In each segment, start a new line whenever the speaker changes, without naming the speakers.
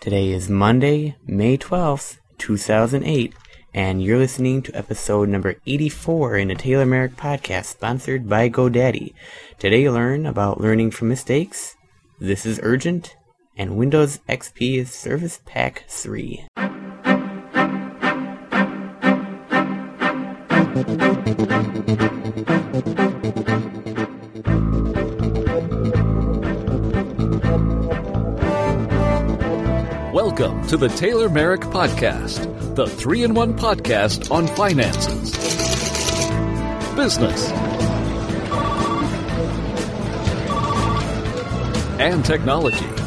Today is Monday, May 12th, 2008, and you're listening to episode number 84 in the Taylor Merrick podcast sponsored by GoDaddy. Today learn about learning from mistakes, this is urgent, and Windows XP is Service Pack 3.
To the Taylor Merrick Podcast, the three in one podcast on finances, business, and technology.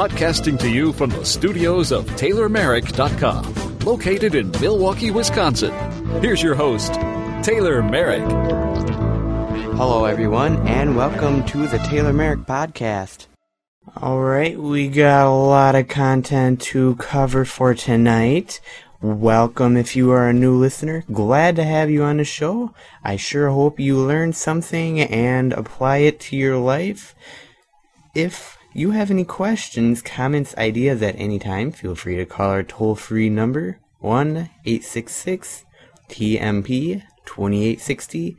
Podcasting to you from the studios of TaylorMerrick.com, located in Milwaukee, Wisconsin. Here's your host, Taylor Merrick.
Hello, everyone, and welcome to the Taylor Merrick podcast. All right, we got a lot of content to cover for tonight. Welcome if you are a new listener. Glad to have you on the show. I sure hope you learned something and apply it to your life. If you have any questions, comments, ideas at any time, feel free to call our toll free number 1 866 TMP 2860.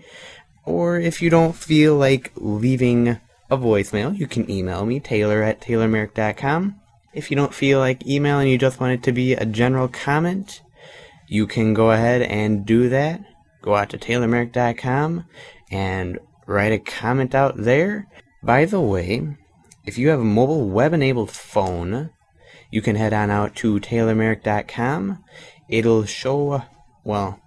Or if you don't feel like leaving a voicemail, you can email me, Taylor at TaylorMerrick.com. If you don't feel like emailing, you just want it to be a general comment, you can go ahead and do that. Go out to TaylorMerrick.com and write a comment out there. By the way, if you have a mobile web enabled phone, you can head on out to TaylorMerrick.com. It'll show, well,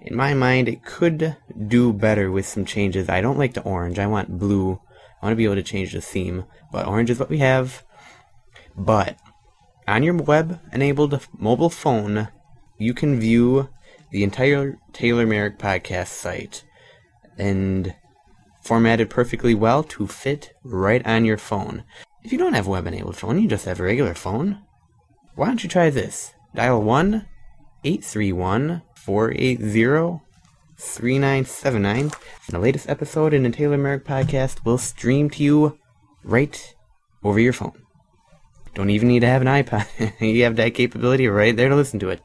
in my mind, it could do better with some changes. I don't like the orange. I want blue. I want to be able to change the theme, but orange is what we have. But on your web enabled mobile phone, you can view the entire Taylor Merrick podcast site. And formatted perfectly well to fit right on your phone. If you don't have a web enabled phone, you just have a regular phone. Why don't you try this? Dial 1 831 480 3979. And the latest episode in the Taylor Merrick podcast will stream to you right over your phone. Don't even need to have an iPod. you have that capability right there to listen to it.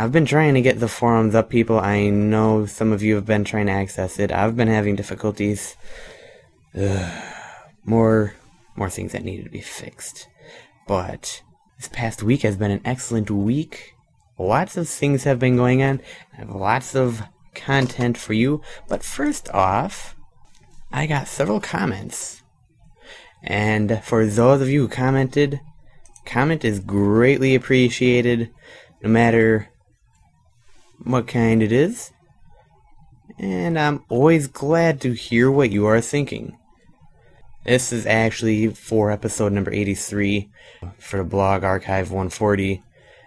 I've been trying to get the forums up, people. I know some of you have been trying to access it. I've been having difficulties. Ugh. More, more things that needed to be fixed. But this past week has been an excellent week. Lots of things have been going on. I have lots of content for you. But first off, I got several comments. And for those of you who commented, comment is greatly appreciated no matter what kind it is, and I'm always glad to hear what you are thinking. This is actually for episode number 83 for the blog Archive 140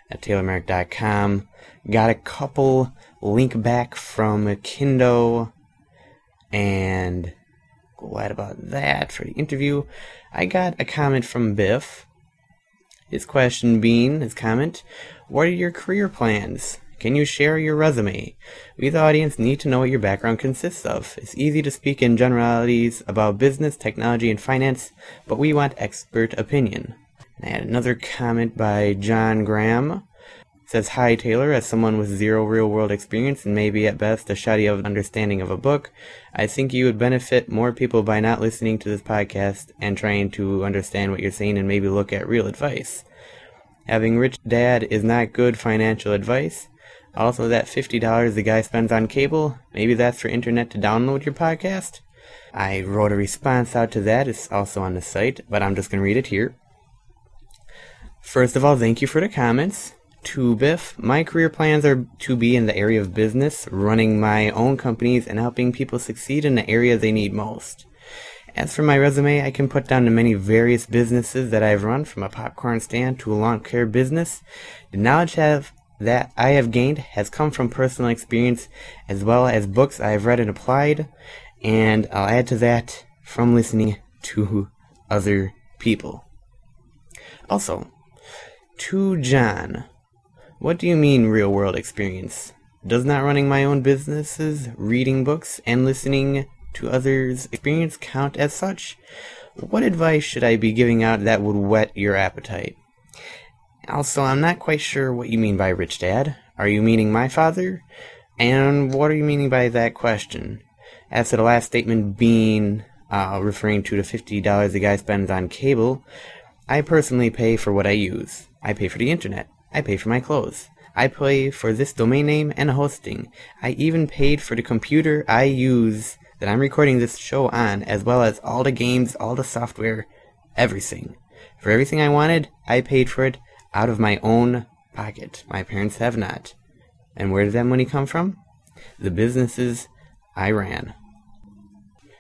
at TaylorMerrick.com. Got a couple link back from Kindo, and glad about that for the interview. I got a comment from Biff. His question being, his comment, what are your career plans? Can you share your resume? We, the audience, need to know what your background consists of. It's easy to speak in generalities about business, technology, and finance, but we want expert opinion. I had another comment by John Graham. It says, Hi Taylor, as someone with zero real world experience and maybe at best a shoddy of understanding of a book, I think you would benefit more people by not listening to this podcast and trying to understand what you're saying and maybe look at real advice. Having rich dad is not good financial advice. Also, that $50 the guy spends on cable, maybe that's for internet to download your podcast? I wrote a response out to that. It's also on the site, but I'm just going to read it here. First of all, thank you for the comments. To Biff, my career plans are to be in the area of business, running my own companies, and helping people succeed in the area they need most. As for my resume, I can put down the many various businesses that I've run, from a popcorn stand to a lawn care business. The knowledge have, that I have gained has come from personal experience as well as books I have read and applied, and I'll add to that from listening to other people. Also, to John, what do you mean real world experience? Does not running my own businesses, reading books, and listening to others' experience count as such? What advice should I be giving out that would whet your appetite? Also, I'm not quite sure what you mean by rich dad. Are you meaning my father? And what are you meaning by that question? As to the last statement being uh, referring to the $50 the guy spends on cable, I personally pay for what I use. I pay for the internet. I pay for my clothes. I pay for this domain name and hosting. I even paid for the computer I use that I'm recording this show on, as well as all the games, all the software, everything. For everything I wanted, I paid for it out of my own pocket. My parents have not. And where did that money come from? The businesses I ran.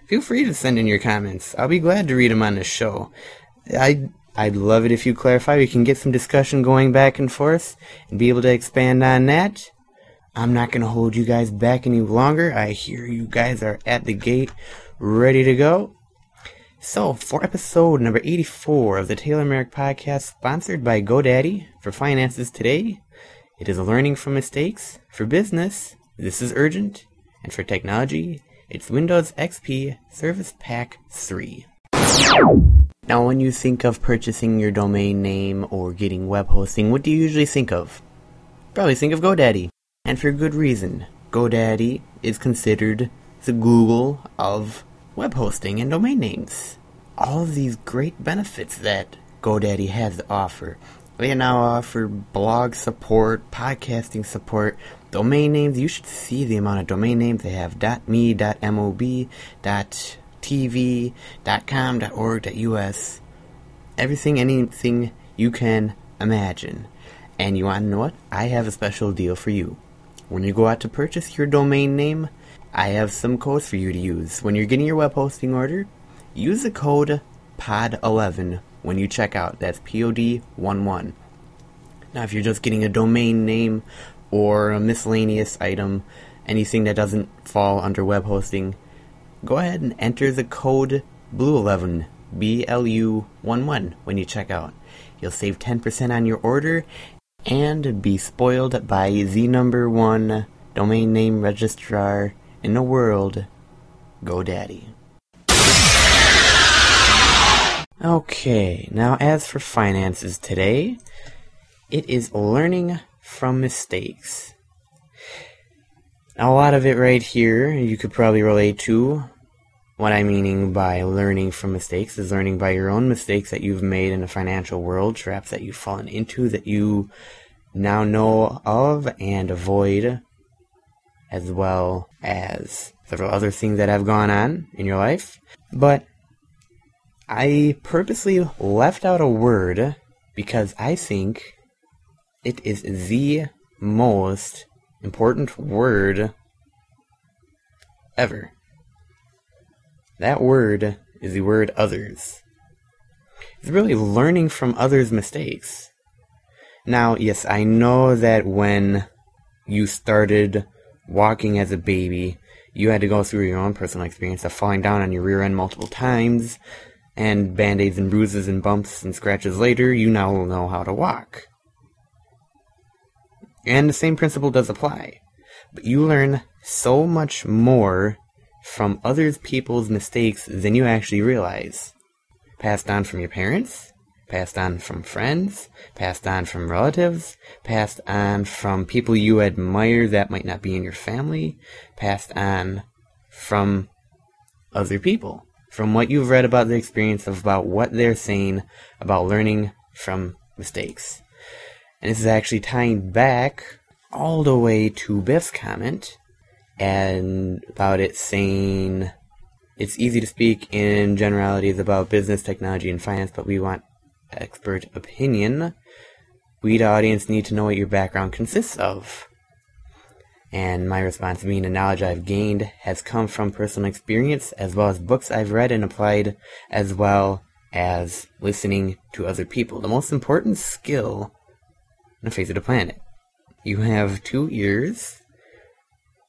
Feel free to send in your comments. I'll be glad to read them on the show. I I'd love it if you clarify. We can get some discussion going back and forth and be able to expand on that. I'm not going to hold you guys back any longer. I hear you guys are at the gate, ready to go. So, for episode number 84 of the Taylor Merrick podcast, sponsored by GoDaddy for finances today, it is learning from mistakes. For business, this is urgent. And for technology, it's Windows XP Service Pack 3. Now, when you think of purchasing your domain name or getting web hosting, what do you usually think of? Probably think of GoDaddy. And for good reason. GoDaddy is considered the Google of web hosting and domain names. All of these great benefits that GoDaddy has to offer. They now offer blog support, podcasting support, domain names. You should see the amount of domain names they have. .me, .mob, TV, .com, .org, .us, everything, anything you can imagine. And you want to know what? I have a special deal for you. When you go out to purchase your domain name, I have some codes for you to use. When you're getting your web hosting order, use the code POD11 when you check out. That's POD11. Now, if you're just getting a domain name or a miscellaneous item, anything that doesn't fall under web hosting, go ahead and enter the code BLUE11, B-L-U-1-1 when you check out. You'll save 10% on your order and be spoiled by the number one domain name registrar in the world, GoDaddy. Okay, now as for finances today, it is learning from mistakes. A lot of it right here you could probably relate to what I'm meaning by learning from mistakes is learning by your own mistakes that you've made in the financial world, traps that you've fallen into that you now know of and avoid, as well as several other things that have gone on in your life. But I purposely left out a word because I think it is the most important word ever. That word is the word others. It's really learning from others' mistakes. Now, yes, I know that when you started walking as a baby, you had to go through your own personal experience of falling down on your rear end multiple times, and band aids and bruises and bumps and scratches later, you now will know how to walk. And the same principle does apply. But you learn so much more from other people's mistakes than you actually realize. Passed on from your parents, passed on from friends, passed on from relatives, passed on from people you admire that might not be in your family, passed on from other people, from what you've read about the experience of about what they're saying about learning from mistakes. And this is actually tying back all the way to Biff's comment and about it saying It's easy to speak in generalities about business, technology, and finance, but we want expert opinion. We, the audience, need to know what your background consists of. And my response, being the knowledge I've gained, has come from personal experience, as well as books I've read and applied, as well as listening to other people. The most important skill on the face of the planet. You have two ears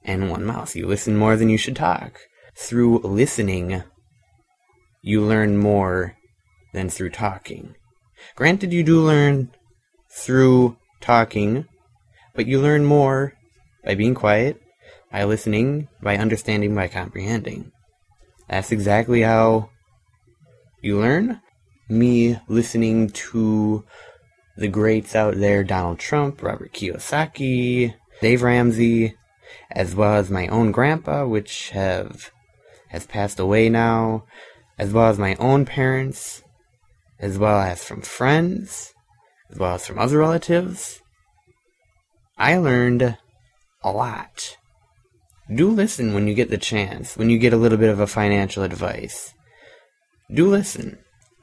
and one mouth. You listen more than you should talk. Through listening, you learn more than through talking. Granted, you do learn through talking, but you learn more by being quiet, by listening, by understanding, by comprehending. That's exactly how you learn. Me listening to the greats out there Donald Trump, Robert Kiyosaki, Dave Ramsey, as well as my own grandpa, which have has passed away now, as well as my own parents, as well as from friends, as well as from other relatives. I learned a lot. Do listen when you get the chance, when you get a little bit of a financial advice. Do listen.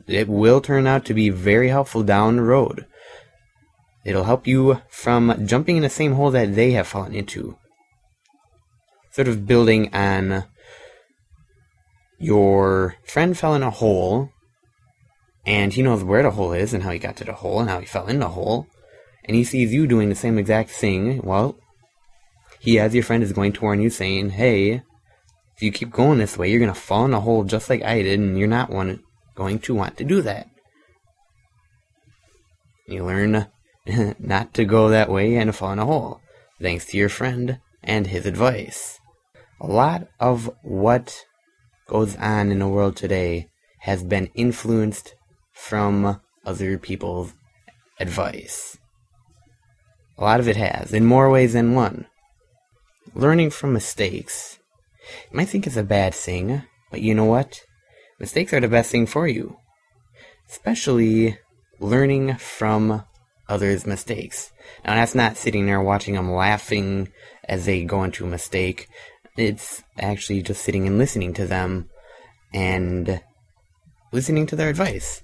It will turn out to be very helpful down the road. It'll help you from jumping in the same hole that they have fallen into. Sort of building on your friend fell in a hole, and he knows where the hole is and how he got to the hole and how he fell in the hole, and he sees you doing the same exact thing. Well, he, as your friend, is going to warn you, saying, "Hey, if you keep going this way, you're going to fall in a hole just like I did, and you're not one going to want to do that." You learn not to go that way and fall in a hole, thanks to your friend and his advice. A lot of what goes on in the world today has been influenced from other people's advice. A lot of it has, in more ways than one. Learning from mistakes. You might think it's a bad thing, but you know what? Mistakes are the best thing for you. Especially learning from others' mistakes. Now, that's not sitting there watching them laughing as they go into a mistake. It's actually just sitting and listening to them and listening to their advice.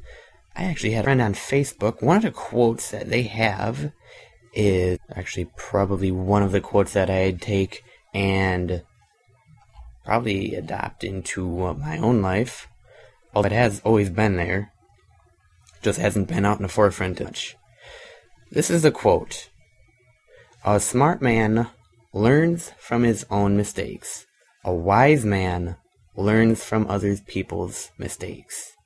I actually had a friend on Facebook. One of the quotes that they have is actually probably one of the quotes that I'd take and probably adopt into my own life. Although it has always been there, just hasn't been out in the forefront much. This is a quote A smart man learns from his own mistakes, a wise man learns from other people's mistakes.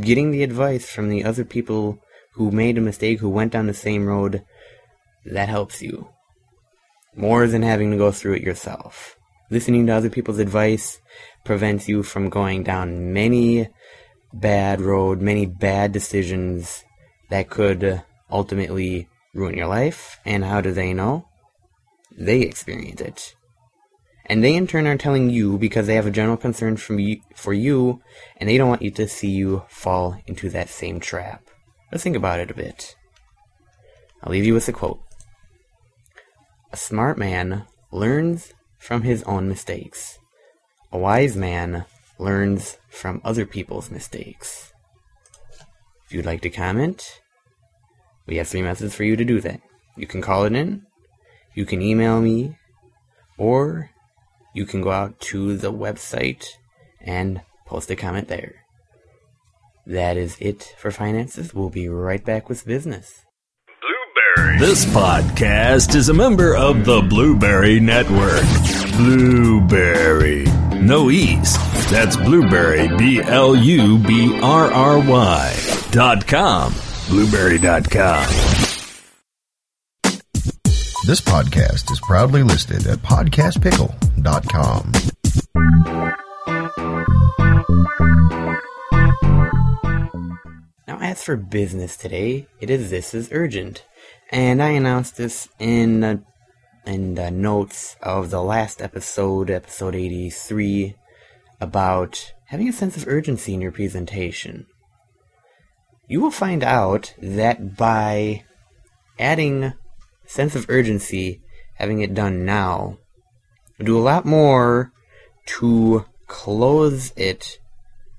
Getting the advice from the other people who made a mistake, who went down the same road, that helps you. More than having to go through it yourself. Listening to other people's advice prevents you from going down many bad road, many bad decisions that could ultimately ruin your life. And how do they know? They experience it. And they in turn are telling you because they have a general concern from you, for you, and they don't want you to see you fall into that same trap. Let's think about it a bit. I'll leave you with a quote. A smart man learns from his own mistakes. A wise man learns from other people's mistakes. If you'd like to comment, we have three methods for you to do that. You can call it in, you can email me, or you can go out to the website and post a comment there. That is it for finances. We'll be right back with business.
Blubrry. This podcast is a member of the Blubrry Network. Blubrry. No E's. That's Blubrry, B L U B R R Y dot com. Blubrry.com.
This podcast is proudly listed at podcastpickle.com.
Now, as for business today, it is This is Urgent. And I announced this in, uh, in the notes of the last episode, episode 83, about having a sense of urgency in your presentation. You will find out that by adding sense of urgency, having it done now, do a lot more to close it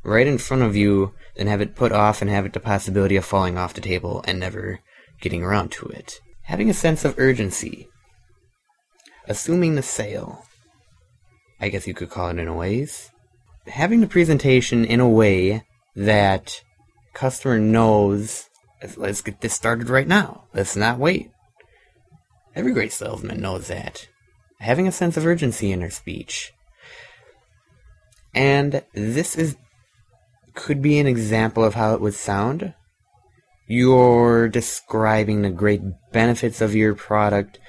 right in front of you than have it put off and have it the possibility of falling off the table and never getting around to it. Having a sense of urgency. Assuming the sale. I guess you could call it in a ways. Having the presentation in a way that customer knows let's get this started right now. Let's not wait. Every great salesman knows that. Having a sense of urgency in their speech. And this is could be an example of how it would sound. You're describing the great benefits of your product,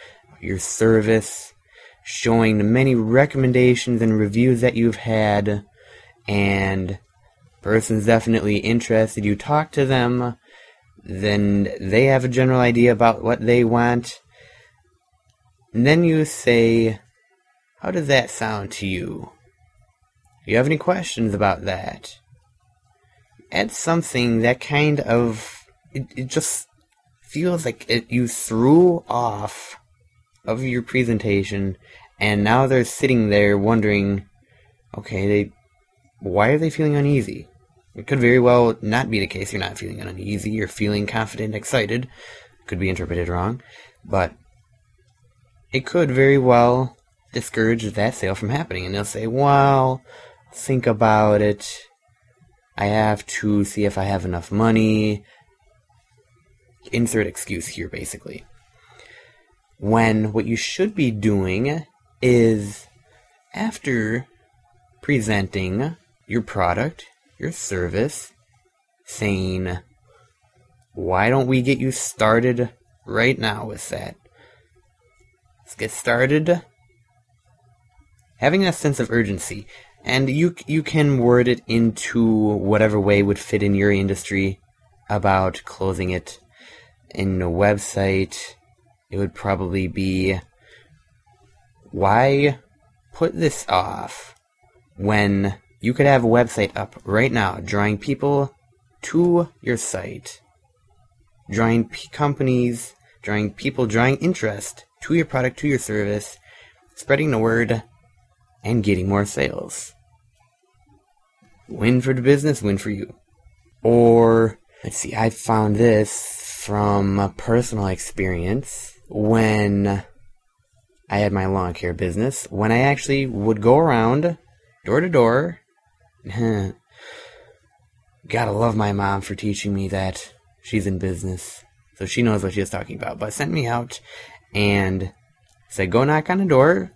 your service, showing the many recommendations and reviews that you've had, and person's definitely interested. You talk to them, then they have a general idea about what they want. And then you say, How does that sound to you? Do you have any questions about that? Add something that kind of. It, it just feels like it, you threw off of your presentation, and now they're sitting there wondering, okay, they, why are they feeling uneasy? It could very well not be the case. You're not feeling uneasy. You're feeling confident, excited. Could be interpreted wrong, but it could very well discourage that sale from happening. And they'll say, "Well, think about it. I have to see if I have enough money." Insert excuse here, basically. When what you should be doing is after presenting your product, your service, saying, why don't we get you started right now with that? Let's get started. Having a sense of urgency, and you you can word it into whatever way would fit in your industry about closing it in a website. It would probably be why put this off when you could have a website up right now drawing people to your site, drawing p- companies, drawing people, drawing interest to your product, to your service, spreading the word, and getting more sales. Win for the business, win for you. Or, let's see, I found this from a personal experience when I had my lawn care business, when I actually would go around door to door Gotta love my mom for teaching me that she's in business. So she knows what she's talking about. But sent me out and said, go knock on the door.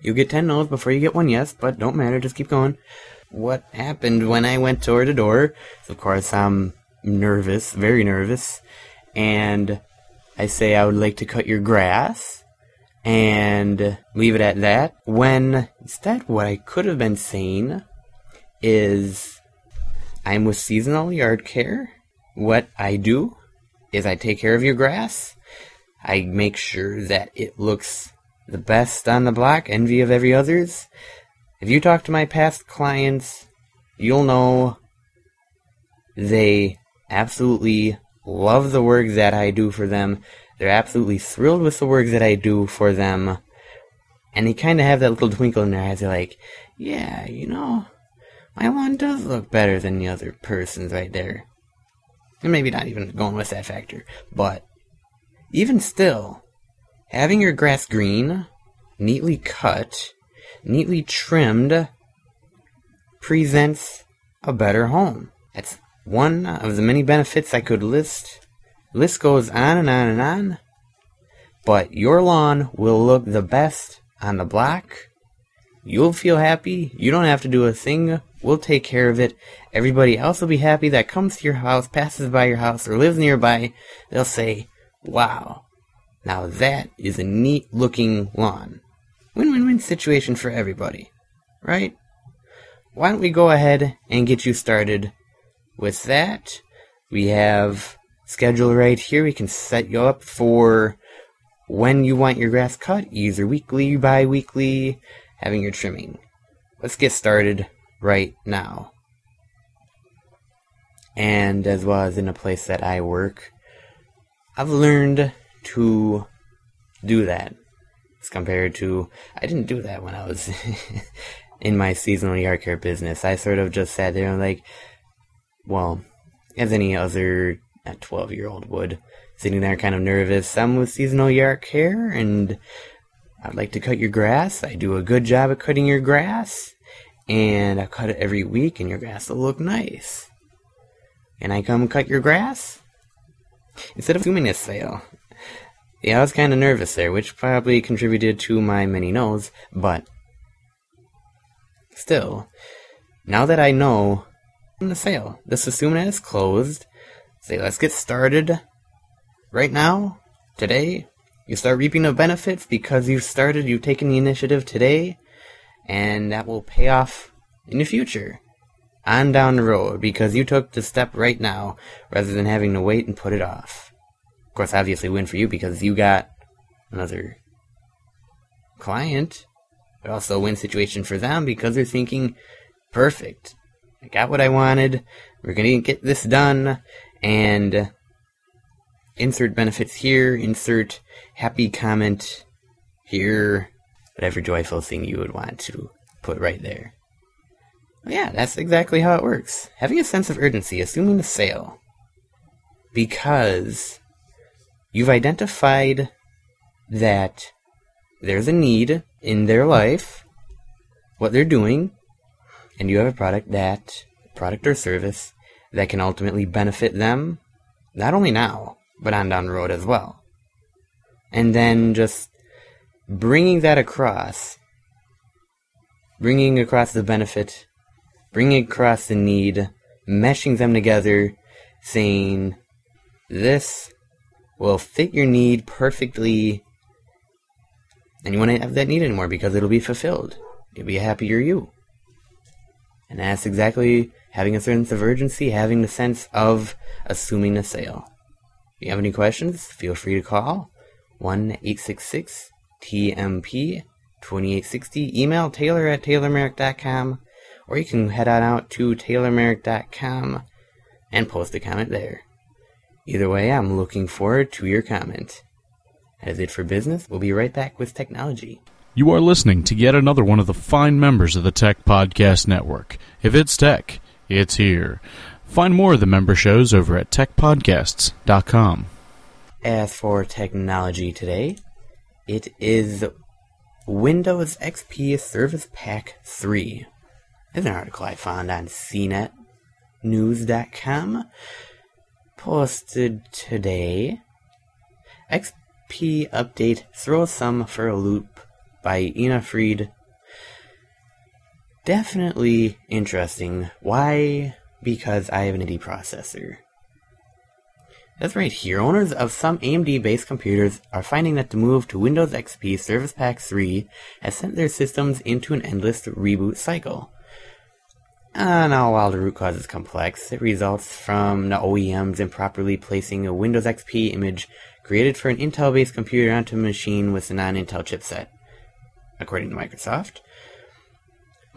You get 10 no's before you get one yes, but don't matter, just keep going. What happened when I went door the door? Of course, I'm nervous, very nervous, and I say I would like to cut your grass and leave it at that. When instead, what I could have been saying is I'm with Seasonal Yard Care. What I do is I take care of your grass. I make sure that it looks the best on the block, envy of every others. If you talk to my past clients, you'll know they absolutely love the work that I do for them. They're absolutely thrilled with the work that I do for them. And they kind of have that little twinkle in their eyes. They're like, yeah, you know, my lawn does look better than the other person's right there. And maybe not even going with that factor. But, even still, having your grass green, neatly cut, neatly trimmed, presents a better home. That's one of the many benefits I could list List goes on and on and on. But your lawn will look the best on the block. You'll feel happy. You don't have to do a thing. We'll take care of it. Everybody else will be happy that comes to your house, passes by your house, or lives nearby. They'll say, wow, now that is a neat looking lawn. Win win win situation for everybody. Right? Why don't we go ahead and get you started with that? We have schedule right here. We can set you up for when you want your grass cut, either weekly, bi-weekly, having your trimming. Let's get started right now. And as well as in a place that I work, I've learned to do that. As compared to, I didn't do that when I was in my seasonal yard care business. I sort of just sat there and like, well, as any other 12 year old would, sitting there kind of nervous. I'm with seasonal yard care and I'd like to cut your grass. I do a good job at cutting your grass and I cut it every week and your grass will look nice. And I come cut your grass? Instead of assuming a sale. Yeah, I was kind of nervous there, which probably contributed to my many no's, but still, now that I know the sale, assume it is closed. Say, let's get started right now, today. You start reaping the benefits because you've started, you've taken the initiative today, and that will pay off in the future. On down the road because you took the step right now rather than having to wait and put it off. Of course, obviously, win for you because you got another client, but also a win situation for them because they're thinking, perfect. I got what I wanted. We're going to get this done. And insert benefits here, insert happy comment here, whatever joyful thing you would want to put right there. Yeah, that's exactly how it works. Having a sense of urgency, assuming the sale. Because you've identified that there's a need in their life, what they're doing, and you have a product that, product or service, that can ultimately benefit them, not only now, but on down the road as well. And then just bringing that across, bringing across the benefit, bringing across the need, meshing them together, saying, this will fit your need perfectly, and you won't have that need anymore because it'll be fulfilled. You'll be a happier you. And that's exactly having a sense of urgency, having the sense of assuming a sale. If you have any questions, feel free to call 1 866 TMP 2860. Email taylor at taylormerrick.com, or you can head on out to taylormerrick.com and post a comment there. Either way, I'm looking forward to your comment. That is it for business. We'll be right back with technology.
You are listening to yet another one of the fine members of the Tech Podcast Network. If it's tech, it's here. Find more of the member shows over at techpodcasts.com.
As for technology today, it is Windows XP Service Pack 3. There's an article I found on CNETnews.com posted today. XP update throws some for a loop by Ina Fried. Definitely interesting. Why? Because I have an AMD processor. That's right here. Owners of some AMD based computers are finding that the move to Windows XP Service Pack 3 has sent their systems into an endless reboot cycle. Uh, now, while the root cause is complex, it results from the OEMs improperly placing a Windows XP image created for an Intel based computer onto a machine with a non Intel chipset. According to Microsoft,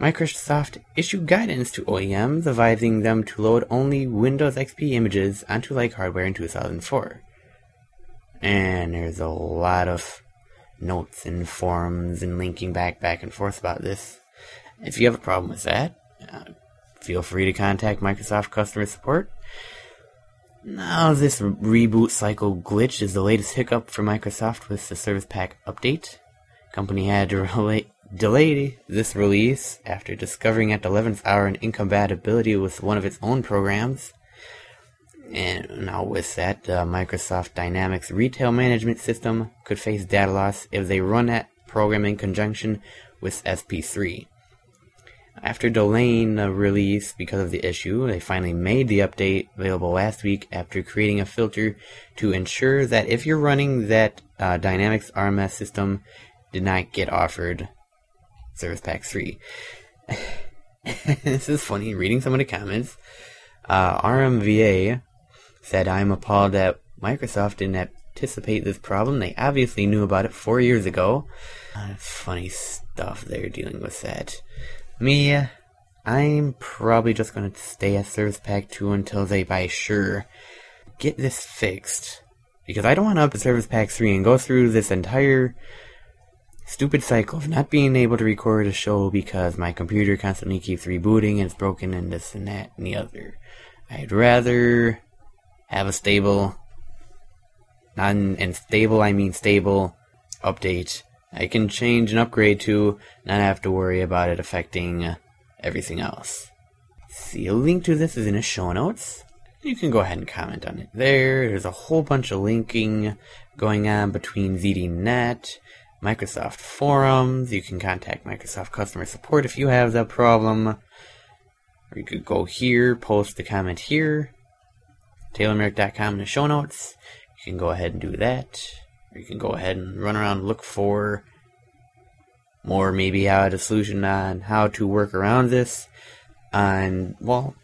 Microsoft issued guidance to OEMs advising them to load only Windows XP images onto like hardware in 2004. And there's a lot of notes and forums and linking back back and forth about this. If you have a problem with that, uh, feel free to contact Microsoft customer support. Now, this reboot cycle glitch is the latest hiccup for Microsoft with the Service Pack update. Company had to delayed this release after discovering at the 11th hour an incompatibility with one of its own programs. And now with that, the Microsoft Dynamics retail management system could face data loss if they run that program in conjunction with SP3. After delaying the release because of the issue, they finally made the update available last week after creating a filter to ensure that if you're running that uh, Dynamics RMS system, did not get offered Service Pack 3. this is funny, reading some of the comments. Uh, RMVA said, I'm appalled that Microsoft didn't anticipate this problem. They obviously knew about it four years ago. Uh, funny stuff they're dealing with that. Me, I'm probably just going to stay at Service Pack 2 until they, by sure, get this fixed. Because I don't want to up the Service Pack 3 and go through this entire stupid cycle of not being able to record a show because my computer constantly keeps rebooting and it's broken and this and that and the other. I'd rather have a stable, not in, and stable I mean stable, update. I can change and upgrade to, not have to worry about it affecting uh, everything else. See, a link to this is in the show notes. You can go ahead and comment on it there. There's a whole bunch of linking going on between ZDNet, Microsoft forums. You can contact Microsoft customer support if you have that problem. Or you could go here, post the comment here. TaylorMerrick.com in the show notes. You can go ahead and do that. You can go ahead and run around and look for more maybe how a solution on how to work around this. And well,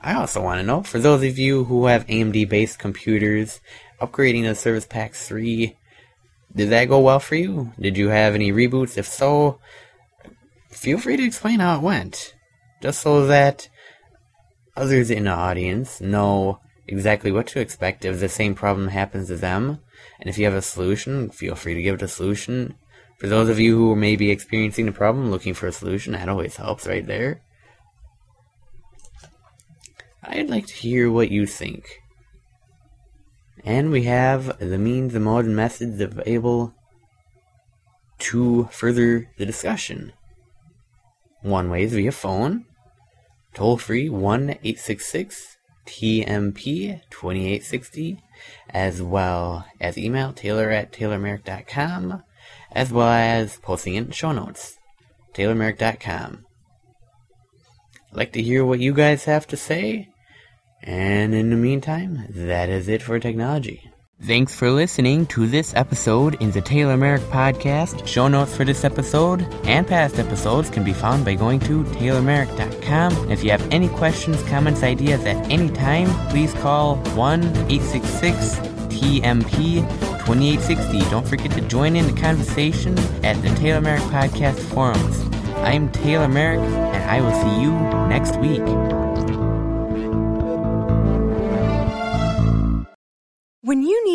I also want to know for those of you who have AMD based computers, upgrading to Service Pack 3 did that go well for you? Did you have any reboots? If so, feel free to explain how it went. Just so that others in the audience know exactly what to expect if the same problem happens to them. And if you have a solution, feel free to give it a solution. For those of you who may be experiencing the problem, looking for a solution, that always helps right there. I'd like to hear what you think. And we have the means, the mode, and methods available to further the discussion. One way is via phone, toll free 1 866 TMP 2860, as well as email taylor at taylormerrick.com, as well as posting in show notes, taylormerrick.com. I'd like to hear what you guys have to say, and in the meantime, that is it for technology. Thanks for listening to this episode in the Taylor Merrick Podcast. Show notes for this episode and past episodes can be found by going to TaylorMerrick.com. If you have any questions, comments, ideas at any time, please call 1 866 TMP 2860. Don't forget to join in the conversation at the Taylor Merrick Podcast forums. I'm Taylor Merrick, and I will see you next week.